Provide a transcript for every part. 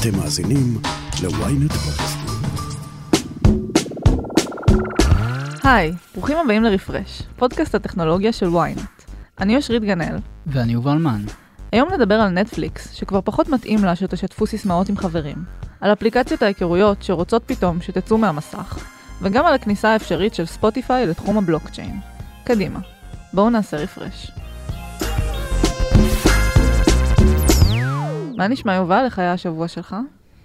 אתם מאזינים ל-ynet. היי, ברוכים הבאים לרפרש, פודקאסט הטכנולוגיה של ynet. אני אושרית גנאל. ואני יובל מן. היום נדבר על נטפליקס, שכבר פחות מתאים לה שתשתפו סיסמאות עם חברים, על אפליקציות ההיכרויות שרוצות פתאום שתצאו מהמסך, וגם על הכניסה האפשרית של ספוטיפיי לתחום הבלוקצ'יין. קדימה, בואו נעשה רפרש. מה נשמע יובל? איך היה השבוע שלך?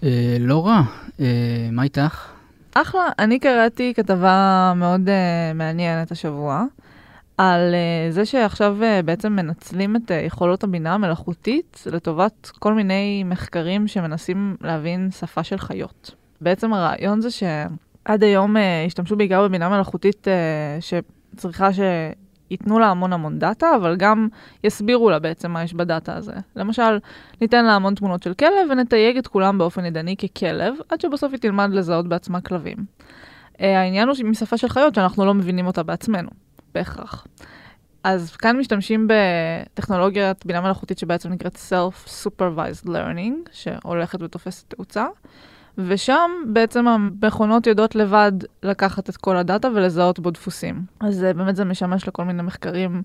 אה, לא רע. אה, מה איתך? אחלה, אני קראתי כתבה מאוד uh, מעניינת השבוע, על זה שעכשיו בעצם מנצלים את יכולות הבינה המלאכותית לטובת כל מיני מחקרים שמנסים להבין שפה של חיות. בעצם הרעיון זה שעד היום השתמשו בעיקר בבינה מלאכותית uh, שצריכה ש... ייתנו לה המון המון דאטה, אבל גם יסבירו לה בעצם מה יש בדאטה הזה. למשל, ניתן לה המון תמונות של כלב ונתייג את כולם באופן ידני ככלב, עד שבסוף היא תלמד לזהות בעצמה כלבים. Uh, העניין הוא משפה של חיות שאנחנו לא מבינים אותה בעצמנו, בהכרח. אז כאן משתמשים בטכנולוגיית בינה מלאכותית שבעצם נקראת Self-Supervised Learning, שהולכת ותופסת תאוצה. ושם בעצם המכונות יודעות לבד לקחת את כל הדאטה ולזהות בו דפוסים. אז אה, באמת זה משמש לכל מיני מחקרים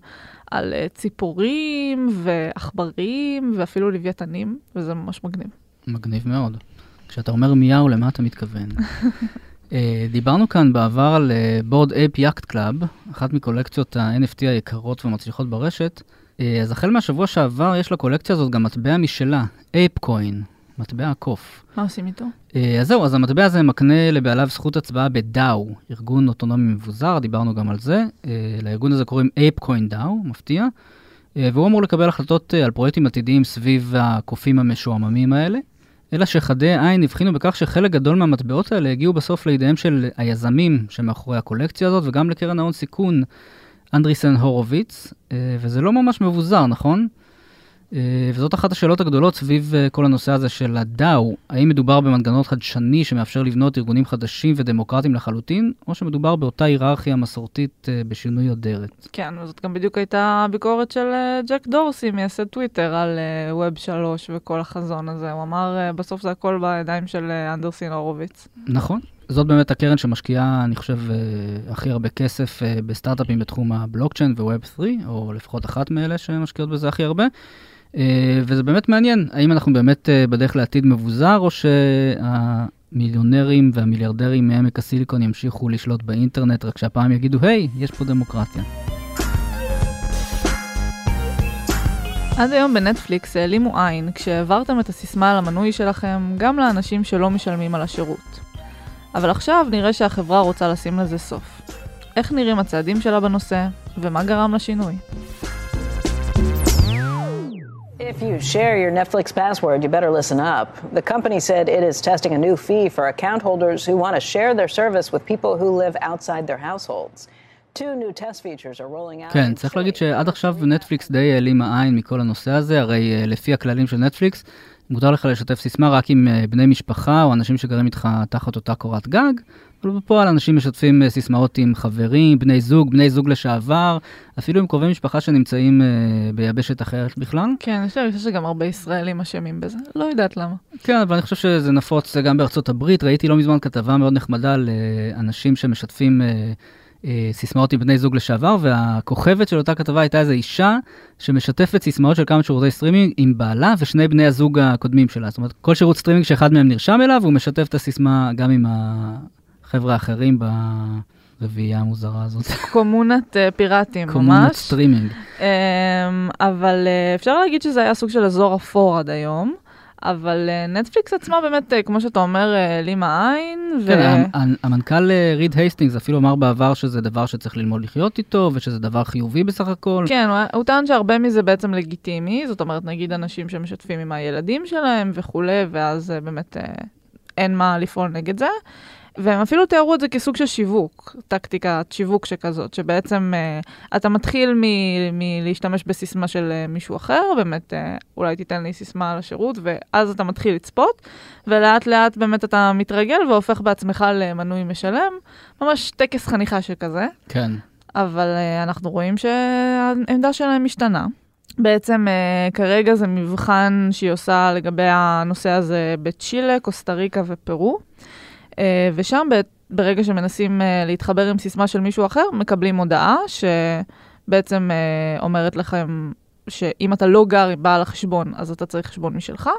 על אה, ציפורים ועכברים ואפילו לוויתנים, וזה ממש מגניב. מגניב מאוד. כשאתה אומר מיהו, למה אתה מתכוון? אה, דיברנו כאן בעבר על Bored Ape Yacht Club, אחת מקולקציות ה-NFT היקרות והמצליחות ברשת. אז החל מהשבוע שעבר יש לקולקציה הזאת גם מטבע משלה, ApeCoin, מטבע הקוף. מה עושים איתו? אה, אז זהו, אז המטבע הזה מקנה לבעליו זכות הצבעה ב DAO, ארגון אוטונומי מבוזר, דיברנו גם על זה. אה, לארגון הזה קוראים ApeCoin DAO, מפתיע. אה, והוא אמור לקבל החלטות על פרויקטים עתידיים סביב הקופים המשועממים האלה. אלא שחדי עין הבחינו בכך שחלק גדול מהמטבעות האלה הגיעו בסוף לידיהם של היזמים שמאחורי הקולקציה הזאת, וגם לקרן ההון סיכון אנדריסן הורוביץ, וזה לא ממש מבוזר, נכון? אה, וזאת אחת השאלות הגדולות סביב אה, כל הנושא הזה של הדאו, האם מדובר במנגנון חדשני שמאפשר לבנות ארגונים חדשים ודמוקרטיים לחלוטין, או שמדובר באותה היררכיה מסורתית אה, בשינוי אדרת. כן, וזאת גם בדיוק הייתה הביקורת של ג'ק דורסי, מייסד טוויטר, על ווב 3 וכל החזון הזה. הוא אמר, בסוף זה הכל בידיים של אנדרסין הורוביץ. נכון. זאת באמת הקרן שמשקיעה, אני חושב, הכי הרבה כסף בסטארט-אפים בתחום הבלוקצ'יין וווב 3, או לפחות אחת מאלה שמשקיעות בזה הכי הרבה. אה, וזה באמת מעניין, האם אנחנו באמת אה, בדרך לעתיד מבוזר, או שהמיליונרים והמיליארדרים מעמק הסיליקון ימשיכו לשלוט באינטרנט, רק שהפעם יגידו, היי, hey, יש פה דמוקרטיה. עד היום בנטפליקס העלימו עין כשהעברתם את הסיסמה על המנוי שלכם גם לאנשים שלא משלמים על השירות. אבל עכשיו נראה שהחברה רוצה לשים לזה סוף. איך נראים הצעדים שלה בנושא, ומה גרם לשינוי? If you share your Netflix password, you better listen up. The company said it is testing a new fee for account holders who want to share their service with people who live outside their households. כן, צריך להגיד שעד עכשיו נטפליקס די העלימה עין מכל הנושא הזה, הרי אה, לפי הכללים של נטפליקס, מותר לך לשתף סיסמה רק עם אה, בני משפחה או אנשים שגרים איתך תחת אותה קורת גג, אבל בפועל אנשים משתפים אה, סיסמאות עם חברים, בני זוג, בני זוג לשעבר, אפילו עם קרובי משפחה שנמצאים uh, ביבשת אחרת בכלל. כן, אני חושב שגם הרבה ישראלים אשמים בזה, לא יודעת למה. כן, אבל אני חושב שזה נפוץ גם בארצות הברית. ראיתי לא מזמן כתבה מאוד נחמדה על uh, אנשים שמשתפים... סיסמאות עם בני זוג לשעבר, והכוכבת של אותה כתבה הייתה איזו אישה שמשתפת סיסמאות של כמה שירותי סטרימינג עם בעלה ושני בני הזוג הקודמים שלה. זאת אומרת, כל שירות סטרימינג שאחד מהם נרשם אליו, הוא משתף את הסיסמה גם עם החבר'ה האחרים ברביעייה המוזרה הזאת. קומונת אה, פיראטים, ממש. קומונת סטרימינג. אמ, אבל אה, אפשר להגיד שזה היה סוג של אזור אפור עד היום. אבל נטפליקס עצמה באמת, כמו שאתה אומר, העלימה עין. ו... כן, המנכ"ל ריד הייסטינגס אפילו אמר בעבר שזה דבר שצריך ללמוד לחיות איתו, ושזה דבר חיובי בסך הכל. כן, הוא, הוא טען שהרבה מזה בעצם לגיטימי, זאת אומרת, נגיד אנשים שמשתפים עם הילדים שלהם וכולי, ואז באמת אין מה לפעול נגד זה. והם אפילו תיארו את זה כסוג של שיווק, טקטיקת שיווק שכזאת, שבעצם uh, אתה מתחיל מלהשתמש בסיסמה של uh, מישהו אחר, באמת uh, אולי תיתן לי סיסמה על השירות, ואז אתה מתחיל לצפות, ולאט לאט באמת אתה מתרגל והופך בעצמך למנוי משלם, ממש טקס חניכה שכזה. כן. אבל uh, אנחנו רואים שהעמדה שלהם משתנה. בעצם uh, כרגע זה מבחן שהיא עושה לגבי הנושא הזה בצ'ילה, קוסטה ריקה ופרו, ושם ב- ברגע שמנסים uh, להתחבר עם סיסמה של מישהו אחר, מקבלים הודעה שבעצם uh, אומרת לכם שאם אתה לא גר עם בעל החשבון, אז אתה צריך חשבון משלך,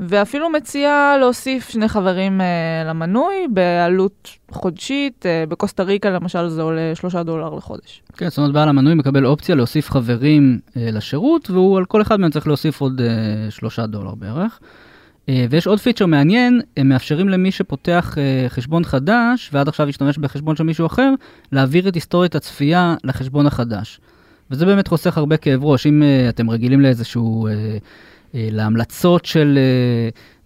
ואפילו מציעה להוסיף שני חברים למנוי בעלות חודשית, בקוסטה ריקה למשל זה עולה שלושה דולר לחודש. כן, זאת אומרת, בעל המנוי מקבל אופציה להוסיף חברים אה, לשירות, והוא על כל אחד מהם צריך להוסיף עוד אה, שלושה דולר בערך. אה, ויש עוד פיצ'ר מעניין, הם מאפשרים למי שפותח אה, חשבון חדש, ועד עכשיו השתמש בחשבון של מישהו אחר, להעביר את היסטוריית הצפייה לחשבון החדש. וזה באמת חוסך הרבה כאב ראש. אם uh, אתם רגילים לאיזשהו, להמלצות של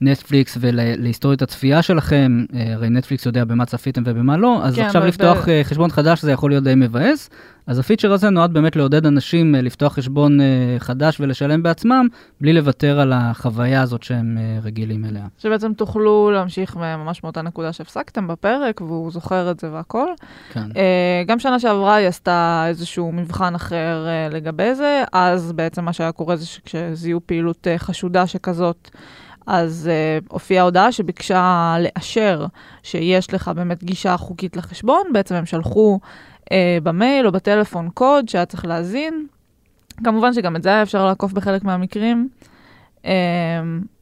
נטפליקס uh, ולהיסטוריית הצפייה שלכם, uh, הרי נטפליקס יודע במה צפיתם ובמה לא, אז כן, עכשיו לפתוח ב- uh, חשבון חדש זה יכול להיות די מבאס. אז הפיצ'ר הזה נועד באמת לעודד אנשים uh, לפתוח חשבון חדש ולשלם בעצמם, בלי לוותר על החוויה הזאת שהם רגילים אליה. שבעצם תוכלו להמשיך ממש מאותה נקודה שהפסקתם בפרק, והוא זוכר את זה והכל. כן. אה, גם שנה שעברה היא עשתה איזשהו מבחן אחר אה, לגבי זה, אז בעצם מה שהיה קורה זה שכשזיהו פעילות אה, חשודה שכזאת, אז uh, הופיעה הודעה שביקשה לאשר שיש לך באמת גישה חוקית לחשבון, בעצם הם שלחו uh, במייל או בטלפון קוד שהיה צריך להזין. כמובן שגם את זה היה אפשר לעקוף בחלק מהמקרים. Uh,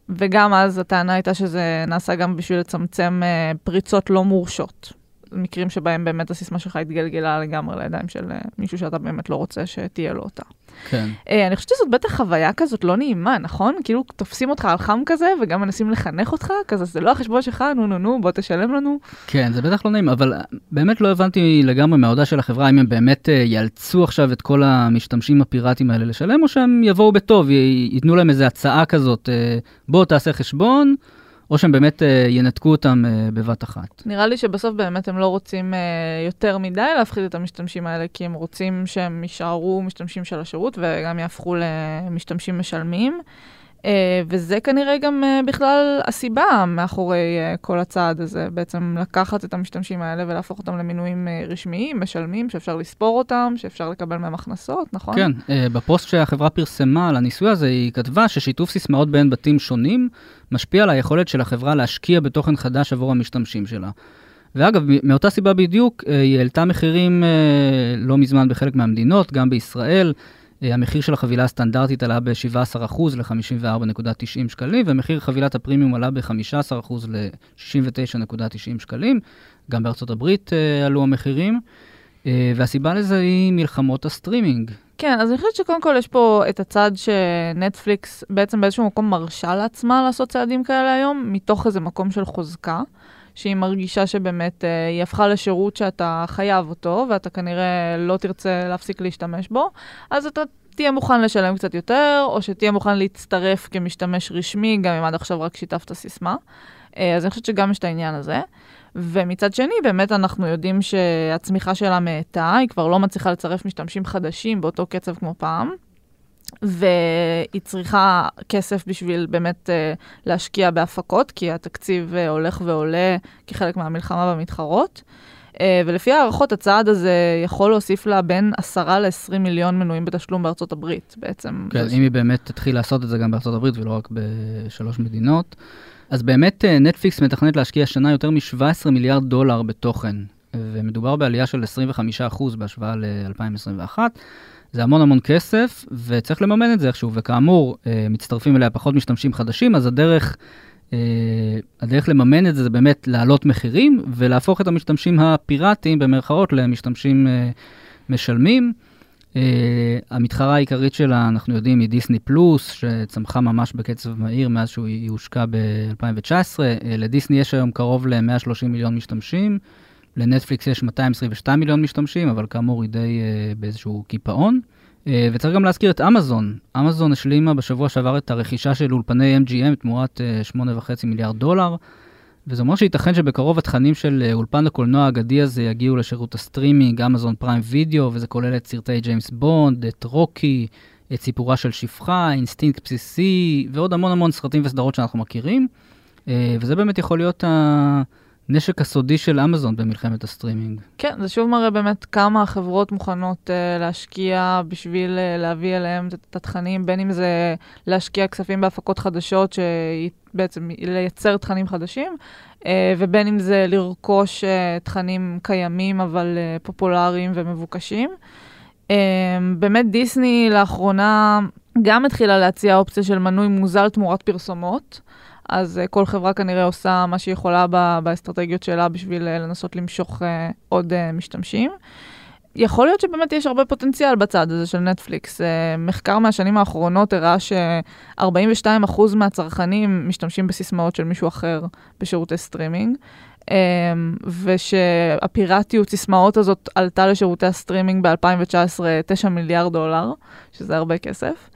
וגם אז הטענה הייתה שזה נעשה גם בשביל לצמצם uh, פריצות לא מורשות. מקרים שבהם באמת הסיסמה שלך התגלגלה לגמרי לידיים של uh, מישהו שאתה באמת לא רוצה שתהיה לו אותה. כן. Uh, אני חושבת שזאת בטח חוויה כזאת לא נעימה, נכון? כאילו תופסים אותך על חם כזה וגם מנסים לחנך אותך, כזה זה לא החשבון שלך, נו נו נו, בוא תשלם לנו. כן, זה בטח לא נעים, אבל באמת לא הבנתי לגמרי מההודעה של החברה, אם הם באמת uh, יאלצו עכשיו את כל המשתמשים הפיראטיים האלה לשלם, או שהם יבואו בטוב, ייתנו להם איזו הצעה כזאת, בוא תעשה חשבון, או שהם באמת uh, ינתקו אותם uh, בבת אחת. נראה לי שבסוף באמת הם לא רוצים uh, יותר מדי להפחיד את המשתמשים האלה, כי הם רוצים שהם יישארו משתמשים של השירות וגם יהפכו למשתמשים משלמים. Uh, וזה כנראה גם uh, בכלל הסיבה מאחורי uh, כל הצעד הזה, בעצם לקחת את המשתמשים האלה ולהפוך אותם למינויים uh, רשמיים, משלמים, שאפשר לספור אותם, שאפשר לקבל מהם הכנסות, נכון? כן, uh, בפוסט שהחברה פרסמה על הניסוי הזה, היא כתבה ששיתוף סיסמאות בין בתים שונים משפיע על היכולת של החברה להשקיע בתוכן חדש עבור המשתמשים שלה. ואגב, מאותה סיבה בדיוק, היא העלתה מחירים לא מזמן בחלק מהמדינות, גם בישראל. אה, המחיר של החבילה הסטנדרטית עלה ב-17% ל-54.90 שקלים, ומחיר חבילת הפרימיום עלה ב-15% ל-69.90 שקלים. גם בארצות הברית אה, עלו המחירים. אה, והסיבה לזה היא מלחמות הסטרימינג. כן, אז אני חושבת שקודם כל יש פה את הצד שנטפליקס בעצם באיזשהו מקום מרשה לעצמה לעשות צעדים כאלה היום, מתוך איזה מקום של חוזקה, שהיא מרגישה שבאמת אה, היא הפכה לשירות שאתה חייב אותו, ואתה כנראה לא תרצה להפסיק להשתמש בו, אז אתה תהיה מוכן לשלם קצת יותר, או שתהיה מוכן להצטרף כמשתמש רשמי, גם אם עד עכשיו רק שיתפת סיסמה. אה, אז אני חושבת שגם יש את העניין הזה. ומצד שני, באמת אנחנו יודעים שהצמיחה שלה מאטה, היא כבר לא מצליחה לצרף משתמשים חדשים באותו קצב כמו פעם, והיא צריכה כסף בשביל באמת uh, להשקיע בהפקות, כי התקציב uh, הולך ועולה כחלק מהמלחמה במתחרות. Uh, ולפי הערכות, הצעד הזה יכול להוסיף לה בין 10 ל-20 מיליון מנויים בתשלום בארצות הברית, בעצם. כן, אם היא באמת תתחיל לעשות את זה גם בארצות הברית ולא רק בשלוש מדינות. אז באמת נטפליקס מתכננת להשקיע השנה יותר מ-17 מיליארד דולר בתוכן, ומדובר בעלייה של 25% בהשוואה ל-2021. זה המון המון כסף, וצריך לממן את זה איכשהו, וכאמור, אה, מצטרפים אליה פחות משתמשים חדשים, אז הדרך, אה, הדרך לממן את זה זה באמת להעלות מחירים, ולהפוך את המשתמשים הפיראטיים, במרכאות, למשתמשים משלמים. Uh, המתחרה העיקרית שלה, אנחנו יודעים, היא דיסני פלוס, שצמחה ממש בקצב מהיר מאז שהיא הושקע ב-2019. Uh, לדיסני יש היום קרוב ל-130 מיליון משתמשים, לנטפליקס יש 222 מיליון משתמשים, אבל כאמור היא די uh, באיזשהו קיפאון. Uh, וצריך גם להזכיר את אמזון. אמזון השלימה בשבוע שעבר את הרכישה של אולפני MGM תמורת אה, 8.5 מיליארד דולר. וזה אומר שייתכן שבקרוב התכנים של אולפן הקולנוע האגדי הזה יגיעו לשירות הסטרימינג, אמזון פריים וידאו, וזה כולל את סרטי ג'יימס בונד, את רוקי, את סיפורה של שפחה, אינסטינקט בסיסי, ועוד המון המון סרטים וסדרות שאנחנו מכירים. וזה באמת יכול להיות הנשק הסודי של אמזון במלחמת הסטרימינג. כן, זה שוב מראה באמת כמה החברות מוכנות אה, להשקיע בשביל אה, להביא אליהם את התכנים, בין אם זה להשקיע כספים בהפקות חדשות, שבעצם לייצר תכנים חדשים, uh, ובין אם זה לרכוש uh, תכנים קיימים אבל uh, פופולריים ומבוקשים. Uh, באמת דיסני לאחרונה גם התחילה להציע אופציה של מנוי מוזל תמורת פרסומות. אז uh, כל חברה כנראה עושה מה שהיא יכולה באסטרטגיות שלה בשביל uh, לנסות למשוך uh, עוד uh, משתמשים. יכול להיות שבאמת יש הרבה פוטנציאל בצד הזה של נטפליקס. Uh, מחקר מהשנים האחרונות הראה ש-42% מהצרכנים משתמשים בסיסמאות של מישהו אחר בשירותי סטרימינג, um, ושהפיראטיות סיסמאות הזאת עלתה לשירותי הסטרימינג ב-2019 9 מיליארד דולר, שזה הרבה כסף.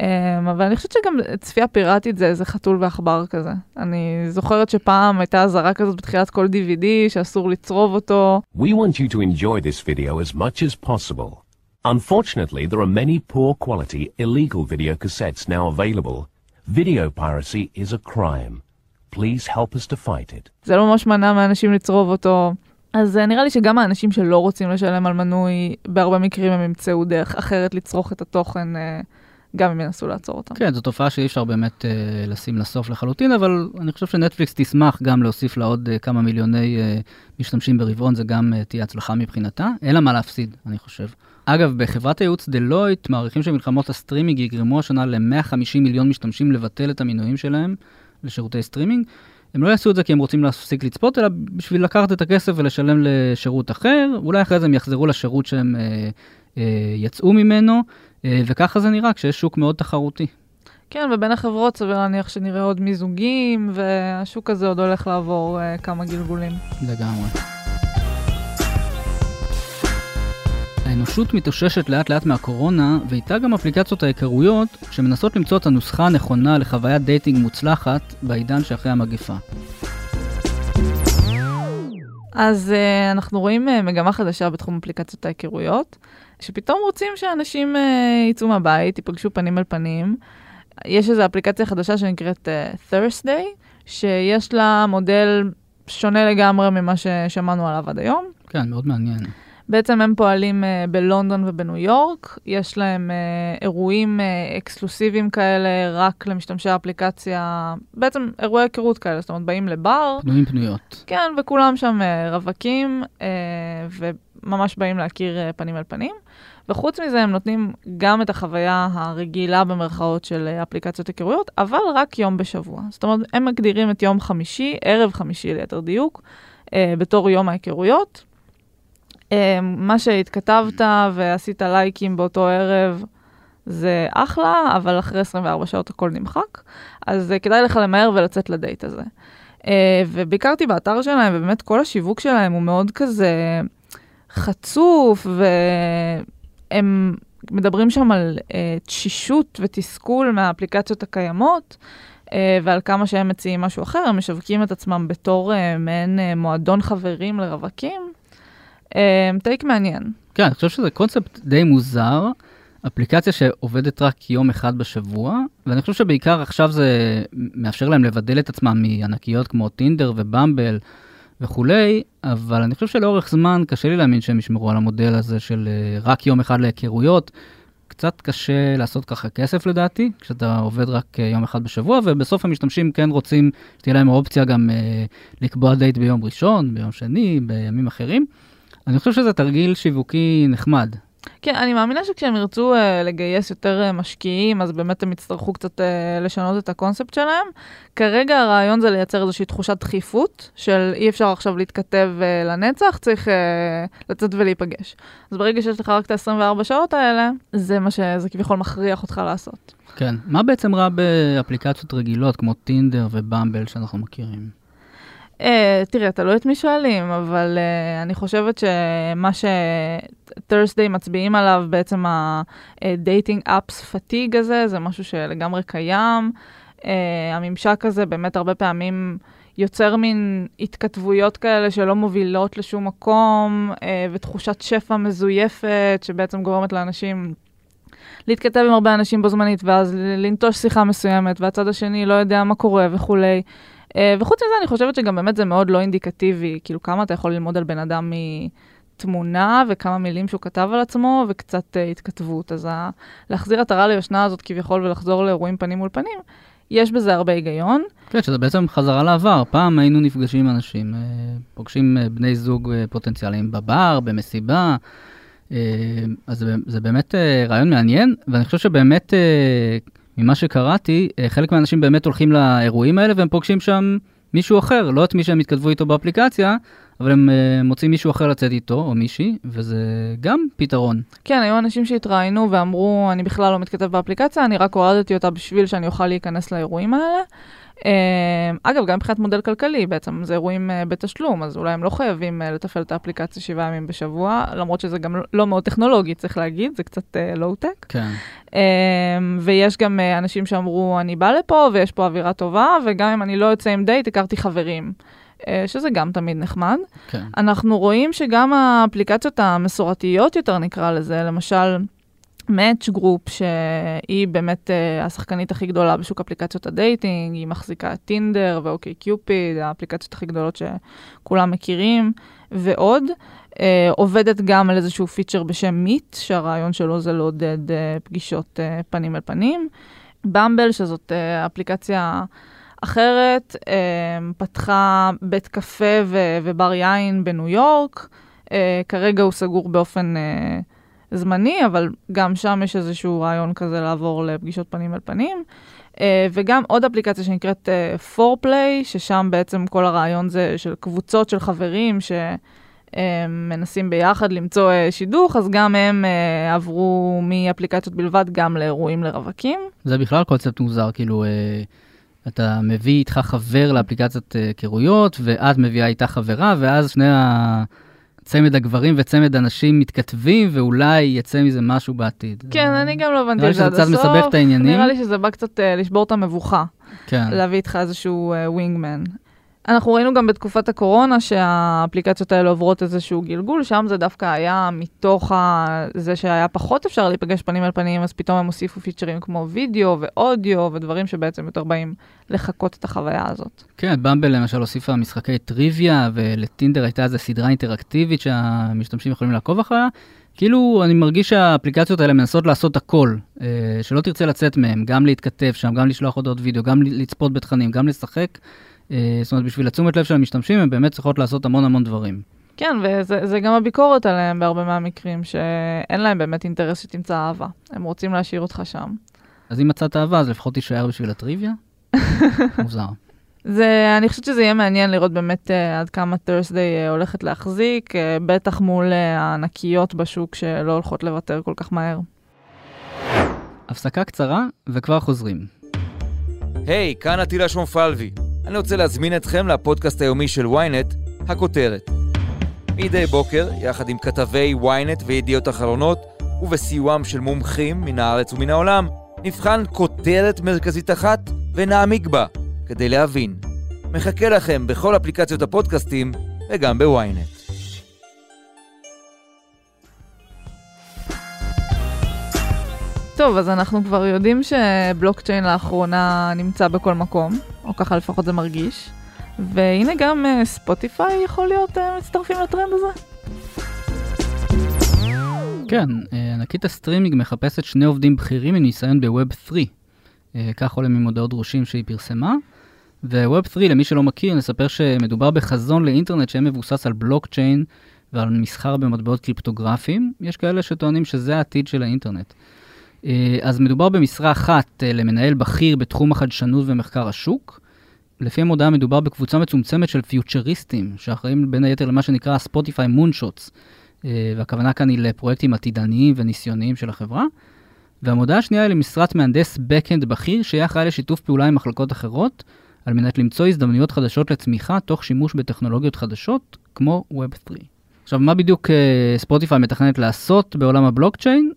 Um, אבל אני חושבת שגם צפייה פיראטית זה איזה חתול ועכבר כזה. אני זוכרת שפעם הייתה אזהרה כזאת בתחילת כל DVD שאסור לצרוב אותו. We want you to enjoy this video as much as possible. Unfortunately, there are many poor quality illegal video cassettes now available. Video piracy is a crime. Please help us to fight it. זה לא ממש מנע מאנשים לצרוב אותו. אז uh, נראה לי שגם האנשים שלא רוצים לשלם על מנוי, בהרבה מקרים הם ימצאו דרך אחרת לצרוך את התוכן. Uh, גם אם ינסו לעצור אותם. כן, זו תופעה שאי אפשר באמת uh, לשים לסוף לחלוטין, אבל אני חושב שנטפליקס תשמח גם להוסיף לה עוד uh, כמה מיליוני uh, משתמשים ברבעון, זה גם uh, תהיה הצלחה מבחינתה. אין לה מה להפסיד, אני חושב. אגב, בחברת הייעוץ דלויט מעריכים שמלחמות הסטרימינג יגרמו השנה ל-150 מיליון משתמשים לבטל את המינויים שלהם לשירותי סטרימינג. הם לא יעשו את זה כי הם רוצים להפסיק לצפות, אלא בשביל לקחת את הכסף ולשלם לשירות אחר. אולי אחרי זה הם יחזרו לשירות שהם אה, אה, יצאו ממנו. אה, וככה זה נראה כשיש שוק מאוד תחרותי. כן, ובין החברות סביר להניח שנראה עוד מיזוגים, והשוק הזה עוד הולך לעבור uh, כמה גלגולים. לגמרי. האנושות מתאוששת לאט לאט מהקורונה, ואיתה גם אפליקציות ההיכרויות, שמנסות למצוא את הנוסחה הנכונה לחוויית דייטינג מוצלחת בעידן שאחרי המגיפה. אז uh, אנחנו רואים uh, מגמה חדשה בתחום אפליקציות ההיכרויות. שפתאום רוצים שאנשים uh, יצאו מהבית, ייפגשו פנים אל פנים. יש איזו אפליקציה חדשה שנקראת uh, Thursday, שיש לה מודל שונה לגמרי ממה ששמענו עליו עד היום. כן, מאוד מעניין. בעצם הם פועלים uh, בלונדון ובניו יורק, יש להם uh, אירועים uh, אקסקלוסיביים כאלה רק למשתמשי האפליקציה, בעצם אירועי היכרות כאלה, זאת אומרת באים לבר. פנויים פנויות. כן, וכולם שם uh, רווקים, uh, וממש באים להכיר uh, פנים אל פנים. וחוץ מזה הם נותנים גם את החוויה הרגילה במרכאות של אפליקציות היכרויות, אבל רק יום בשבוע. זאת אומרת, הם מגדירים את יום חמישי, ערב חמישי ליתר דיוק, אה, בתור יום ההיכרויות. אה, מה שהתכתבת ועשית לייקים באותו ערב, זה אחלה, אבל אחרי 24 שעות הכל נמחק, אז אה, כדאי לך למהר ולצאת לדייט הזה. אה, וביקרתי באתר שלהם, ובאמת כל השיווק שלהם הוא מאוד כזה חצוף, ו... הם מדברים שם על uh, תשישות ותסכול מהאפליקציות הקיימות, ועל כמה שהם מציעים משהו אחר, הם משווקים את עצמם בתור מעין מועדון חברים לרווקים. Uh, טייק מעניין. כן, אני חושב שזה קונספט די מוזר, אפליקציה שעובדת רק יום אחד בשבוע, ואני חושב שבעיקר עכשיו זה מאפשר להם לבדל את עצמם מענקיות כמו טינדר ובמבל. וכולי, אבל אני חושב שלאורך זמן קשה לי להאמין שהם ישמרו על המודל הזה של אה, רק יום אחד להיכרויות. קצת קשה לעשות ככה כסף לדעתי, כשאתה עובד רק אה, יום אחד בשבוע, ובסוף המשתמשים כן רוצים שתהיה להם אופציה גם אה, לקבוע דייט ביום ראשון, ביום שני, בימים אחרים. אני חושב שזה תרגיל שיווקי נחמד. כן, אני מאמינה שכשהם ירצו uh, לגייס יותר uh, משקיעים, אז באמת הם יצטרכו קצת uh, לשנות את הקונספט שלהם. כרגע הרעיון זה לייצר איזושהי תחושת דחיפות, של אי אפשר עכשיו להתכתב uh, לנצח, צריך uh, לצאת ולהיפגש. אז ברגע שיש לך רק את ה-24 שעות האלה, זה מה שזה כביכול מכריח אותך לעשות. כן, מה בעצם רע באפליקציות רגילות כמו טינדר ובמבל שאנחנו מכירים? Uh, תראה, תלוי את מי שואלים, אבל uh, אני חושבת שמה ש-Thursday מצביעים עליו, בעצם ה-dating apps fatigue הזה, זה משהו שלגמרי קיים. Uh, הממשק הזה באמת הרבה פעמים יוצר מין התכתבויות כאלה שלא מובילות לשום מקום, uh, ותחושת שפע מזויפת, שבעצם גורמת לאנשים להתכתב עם הרבה אנשים בו זמנית, ואז לנטוש שיחה מסוימת, והצד השני לא יודע מה קורה וכולי. אה, וחוץ מזה, אני חושבת שגם באמת זה מאוד לא אינדיקטיבי, כאילו כמה אתה יכול ללמוד על בן אדם מתמונה וכמה מילים שהוא כתב על עצמו וקצת uh, התכתבות. אז ה... להחזיר עטרה ליושנה הזאת כביכול ולחזור לאירועים פנים מול פנים, יש בזה הרבה היגיון. כן, שזה בעצם חזרה לעבר. פעם היינו נפגשים עם אנשים, אה, פוגשים בני זוג פוטנציאליים בבר, במסיבה. אז זה, באמת רעיון מעניין, ואני חושב שבאמת, ממה שקראתי, אה, חלק מהאנשים באמת הולכים לאירועים האלה והם פוגשים שם מישהו אחר, לא את מי שהם התכתבו איתו באפליקציה, אבל הם אה, מוצאים מישהו אחר לצאת איתו, או מישהי, וזה גם פתרון. כן, היו אנשים שהתראיינו ואמרו, אני בכלל לא מתכתב באפליקציה, אני רק הורדתי אותה בשביל שאני אוכל להיכנס לאירועים האלה. אה, אגב, גם מבחינת מודל כלכלי, בעצם זה אירועים אה, בתשלום, אז אולי הם לא חייבים אה, לתפעל את האפליקציה שבעה ימים בשבוע, למרות שזה גם לא מאוד טכנולוגי, צריך להגיד, זה קצת לואו-טק. כן. ויש גם אנשים שאמרו, אני בא לפה ויש פה אווירה טובה, וגם אם אני לא יוצא עם דייט, הכרתי חברים. שזה גם תמיד נחמד. כן. אנחנו רואים שגם האפליקציות המסורתיות יותר, נקרא לזה, למשל, Match Group, שהיא באמת uh, השחקנית הכי גדולה בשוק אפליקציות הדייטינג, היא מחזיקה את טינדר ו OkCupid, האפליקציות הכי גדולות שכולם מכירים, ועוד. Uh, עובדת גם על איזשהו פיצ'ר בשם מיט, שהרעיון שלו זה לעודד uh, פגישות uh, פנים אל פנים. במבל, שזאת uh, אפליקציה אחרת, uh, פתחה בית קפה ו- ובר יין בניו יורק. Uh, כרגע הוא סגור באופן... Uh, זמני, אבל גם שם יש איזשהו רעיון כזה לעבור לפגישות פנים אל פנים. Uh, וגם עוד אפליקציה שנקראת uh, 4Play, ששם בעצם כל הרעיון זה של קבוצות של חברים שמנסים ביחד למצוא uh, שידוך, אז גם הם uh, עברו מאפליקציות בלבד גם לאירועים לרווקים. זה בכלל קונספט מוזר, כאילו... uh... אתה מביא איתך חבר לאפליקציית היכרויות, ואת מביאה איתה חברה, ואז שני ה... צמד הגברים וצמד הנשים מתכתבים, ואולי יצא מזה משהו בעתיד. כן, אני גם לא הבנתי את זה עד הסוף. נראה לי שזה קצת מסבך את העניינים. נראה לי שזה בא קצת uh, לשבור את המבוכה. כן. להביא איתך איזשהו ווינגמן. Uh, אנחנו ראינו גם בתקופת הקורונה שהאפליקציות האלה עוברות איזשהו גלגול, שם זה דווקא היה מתוך זה שהיה פחות אפשר להיפגש פנים אל פנים, אז פתאום הם הוסיפו פיצ'רים כמו וידאו ואודיו ודברים שבעצם יותר באים לחקות את החוויה הזאת. כן, במבל למשל הוסיפה משחקי טריוויה, ולטינדר הייתה איזו סדרה אינטראקטיבית שהמשתמשים יכולים לעקוב אחריה. כאילו, אני מרגיש שהאפליקציות האלה מנסות לעשות הכל, אה, שלא תרצה לצאת מהם, גם להתכתב שם, גם לשלוח הודעות וידאו, גם לצפות בתכנים, גם לשחק. אה, זאת אומרת, בשביל התשומת לב של המשתמשים, הן באמת צריכות לעשות המון המון דברים. כן, וזה גם הביקורת עליהם בהרבה מהמקרים, שאין להם באמת אינטרס שתמצא אהבה. הם רוצים להשאיר אותך שם. אז אם מצאת אהבה, אז לפחות תישאר בשביל הטריוויה? מוזר. זה, אני חושבת שזה יהיה מעניין לראות באמת uh, עד כמה Thursday uh, הולכת להחזיק, uh, בטח מול uh, הענקיות בשוק שלא הולכות לוותר כל כך מהר. הפסקה קצרה וכבר חוזרים. היי, hey, כאן עטילה שומפלבי. אני רוצה להזמין אתכם לפודקאסט היומי של ynet, הכותרת. מדי בוקר, יחד עם כתבי ynet וידיעות אחרונות, ובסיועם של מומחים מן הארץ ומן העולם, נבחן כותרת מרכזית אחת ונעמיק בה, כדי להבין. מחכה לכם בכל אפליקציות הפודקאסטים וגם בוויינט. טוב, אז אנחנו כבר יודעים שבלוקצ'יין לאחרונה נמצא בכל מקום, או ככה לפחות זה מרגיש. והנה גם uh, ספוטיפיי יכול להיות uh, מצטרפים לטרנד הזה. כן, אה, ענקית הסטרימינג מחפשת שני עובדים בכירים עם ניסיון ב-Web 3. כך עולה ממודעות דרושים שהיא פרסמה. ו-Web 3, למי שלא מכיר, נספר שמדובר בחזון לאינטרנט שמבוסס על בלוקצ'יין ועל מסחר במטבעות קריפטוגרפיים. יש כאלה שטוענים שזה העתיד של האינטרנט. אה, אז מדובר במשרה אחת אה, למנהל בכיר בתחום החדשנות ומחקר השוק. לפי המודעה מדובר בקבוצה מצומצמת של פיוטריסטים, שאחראים בין היתר למה שנקרא ספוטיפיי מונשוטס, אה, והכוונה כאן היא לפרויקטים עתידניים וניסיוניים של החברה. והמודעה השנייה היא למשרת מהנדס backend בכיר, שיהיה אחראי לשיתוף פעולה עם מחלקות אחרות, על מנת למצוא הזדמנויות חדשות לצמיחה תוך שימוש בטכנולוגיות חדשות, כמו Web 3. עכשיו, מה בדיוק ספוטיפיי מתכננת לעשות בעולם הבלוקצ'יין?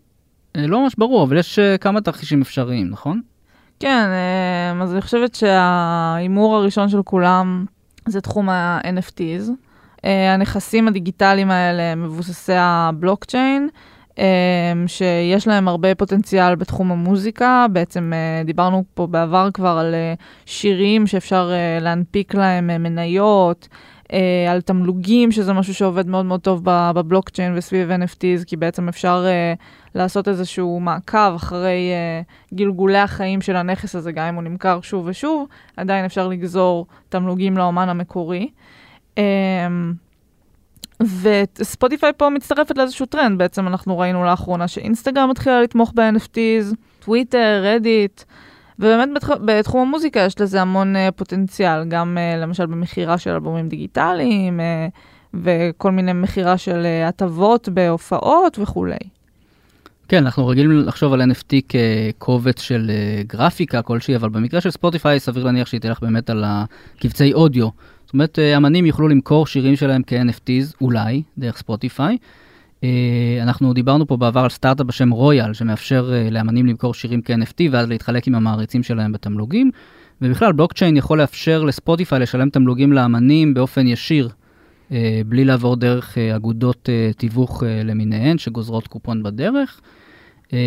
אה, לא ממש ברור, אבל יש אה, כמה תרחישים אפשריים, נכון? כן, אה, אז אני חושבת שההימור הראשון של כולם זה תחום ה-NFTs. הנכסים הדיגיטליים האלה מבוססי הבלוקצ'יין. שיש להם הרבה פוטנציאל בתחום המוזיקה. בעצם דיברנו פה בעבר כבר על שירים שאפשר להנפיק להם מניות. אה, על תמלוגים, שזה משהו שעובד מאוד מאוד טוב בבלוקצ'יין וסביב NFTs, כי בעצם אפשר אה, לעשות איזשהו מעקב אחרי אה, גלגולי החיים של הנכס הזה, גם אם הוא נמכר שוב ושוב, עדיין אפשר לגזור תמלוגים לאומן המקורי. אה, וספוטיפיי פה מצטרפת לאיזשהו טרנד, בעצם אנחנו ראינו לאחרונה שאינסטגרם מתחילה לתמוך ב-NFTs, טוויטר, רדיט, ובאמת בתח... בתחום המוזיקה יש לזה המון uh, פוטנציאל, גם uh, למשל במכירה של אלבומים דיגיטליים, uh, וכל מיני מכירה של uh, הטבות בהופעות וכולי. כן, אנחנו רגילים לחשוב על NFT כקובץ של uh, גרפיקה כלשהי, אבל במקרה של ספוטיפיי סביר להניח שהיא תלך באמת על הקבצי אודיו. זאת אומרת, אמנים יוכלו למכור שירים שלהם כ-NFTs, אולי, דרך ספוטיפיי. אה, אנחנו דיברנו פה בעבר על סטארט-אפ בשם רויאל, שמאפשר אה, לאמנים למכור שירים כ-NFT ואז להתחלק עם המעריצים שלהם בתמלוגים. ובכלל, בלוקצ'יין יכול לאפשר לספוטיפיי לשלם תמלוגים לאמנים באופן ישיר, אה, בלי לעבור דרך אגודות תיווך למיניהן שגוזרות קופון בדרך.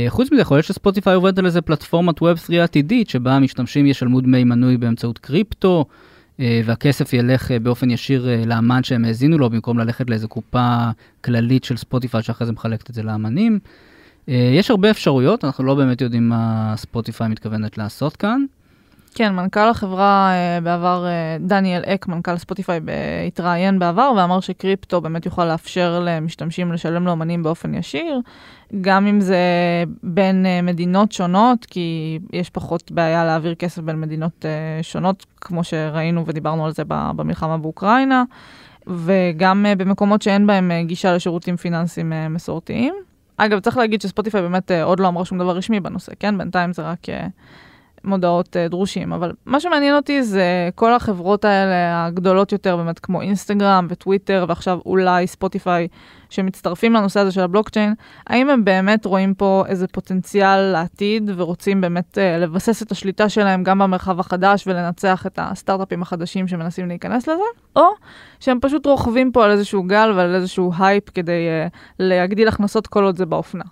חוץ מזה, יכול להיות שספוטיפיי עובד על איזה פלטפורמת Web3 עתידית, שבה המשתמשים ישלמו דמי מנוי באמצעות קריפטו, אה, והכסף ילך אה, באופן ישיר אה, לאמן שהם האזינו לו, במקום ללכת לאיזו קופה כללית של ספוטיפיי שאחרי זה מחלקת את זה לאמנים. יש הרבה אפשרויות, אנחנו לא באמת יודעים מה ספוטיפיי מתכוונת לעשות כאן. כן, מנכ"ל החברה בעבר, דניאל אק, מנכ"ל ספוטיפיי, התראיין בעבר ואמר שקריפטו באמת יוכל לאפשר למשתמשים לשלם לאמנים באופן ישיר, גם אם זה בין מדינות שונות, כי יש פחות בעיה להעביר כסף בין מדינות שונות, כמו שראינו ודיברנו על זה במלחמה באוקראינה, וגם במקומות שאין בהם גישה לשירותים פיננסיים מסורתיים. אגב, צריך להגיד שספוטיפיי באמת עוד לא אמרה שום דבר רשמי בנושא, כן? בינתיים זה רק מודעות uh, דרושים, אבל מה שמעניין אותי זה כל החברות האלה הגדולות יותר, באמת כמו אינסטגרם וטוויטר, ועכשיו אולי ספוטיפיי, שמצטרפים לנושא הזה של הבלוקצ'יין, האם הם באמת רואים פה איזה פוטנציאל לעתיד ורוצים באמת uh, לבסס את השליטה שלהם גם במרחב החדש ולנצח את הסטארט-אפים החדשים שמנסים להיכנס לזה, או שהם פשוט רוכבים פה על איזשהו גל ועל איזשהו הייפ כדי uh, להגדיל הכנסות כל עוד זה באופנה.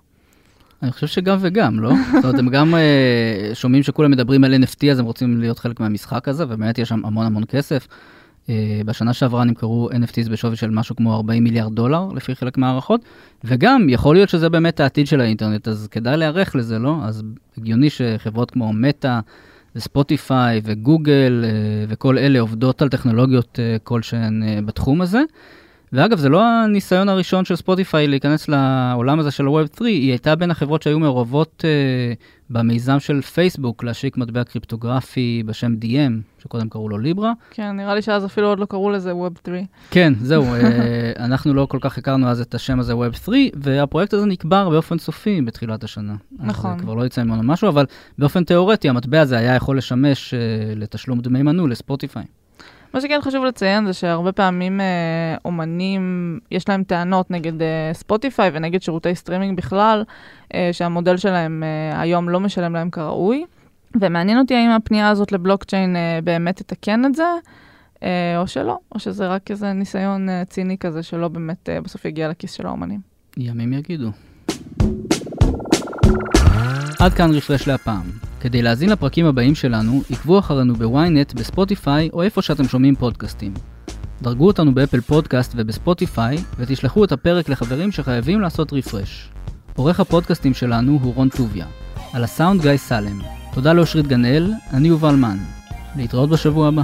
אני חושב שגם וגם, לא? זאת אומרת, הם גם uh, שומעים שכולם מדברים על NFT, אז הם רוצים להיות חלק מהמשחק הזה, ובאמת יש שם המון המון כסף. Uh, בשנה שעברה נמכרו NFTs בשווי של משהו כמו 40 מיליארד דולר, לפי חלק מהערכות, וגם יכול להיות שזה באמת העתיד של האינטרנט, אז כדאי להיערך לזה, לא? אז הגיוני שחברות כמו מטא, וספוטיפיי וגוגל uh, וכל אלה עובדות על טכנולוגיות uh, כלשהן uh, בתחום הזה. ואגב, זה לא הניסיון הראשון של ספוטיפיי להיכנס לעולם הזה של ה-Web3, היא הייתה בין החברות שהיו מעורבות uh, במיזם של פייסבוק להשיק מטבע קריפטוגרפי בשם DM, שקודם קראו לו ליברה. כן, נראה לי שאז אפילו עוד לא קראו לזה Web3. כן, זהו, uh, אנחנו לא כל כך הכרנו אז את השם הזה Web3, והפרויקט הזה נקבר באופן סופי בתחילת השנה. נכון. אז כבר לא יצא ממנו משהו, אבל באופן תיאורטי המטבע הזה היה יכול לשמש uh, לתשלום דמי מנוי לספוטיפיי. מה שכן חשוב לציין זה שהרבה פעמים אה, אומנים, יש להם טענות נגד אה, ספוטיפיי ונגד שירותי סטרימינג בכלל, אה, שהמודל שלהם אה, היום לא משלם להם כראוי. ומעניין אותי האם הפנייה הזאת לבלוקצ'יין אה, באמת תתקן את זה, אה, או שלא, או שזה רק איזה ניסיון אה, ציני כזה שלא באמת אה, בסוף יגיע לכיס של האומנים. ימים יגידו. עד כאן רפרש להפעם. כדי להאזין לפרקים הבאים שלנו, עקבו אחרינו ב-ynet, בספוטיפיי או איפה שאתם שומעים פודקאסטים. דרגו אותנו באפל פודקאסט ובספוטיפיי, ותשלחו את הפרק לחברים שחייבים לעשות רפרש. עורך הפודקאסטים שלנו הוא רון טוביה. על הסאונד גיא סלם. תודה לאושרית גנאל, אני יובל מן. להתראות בשבוע הבא.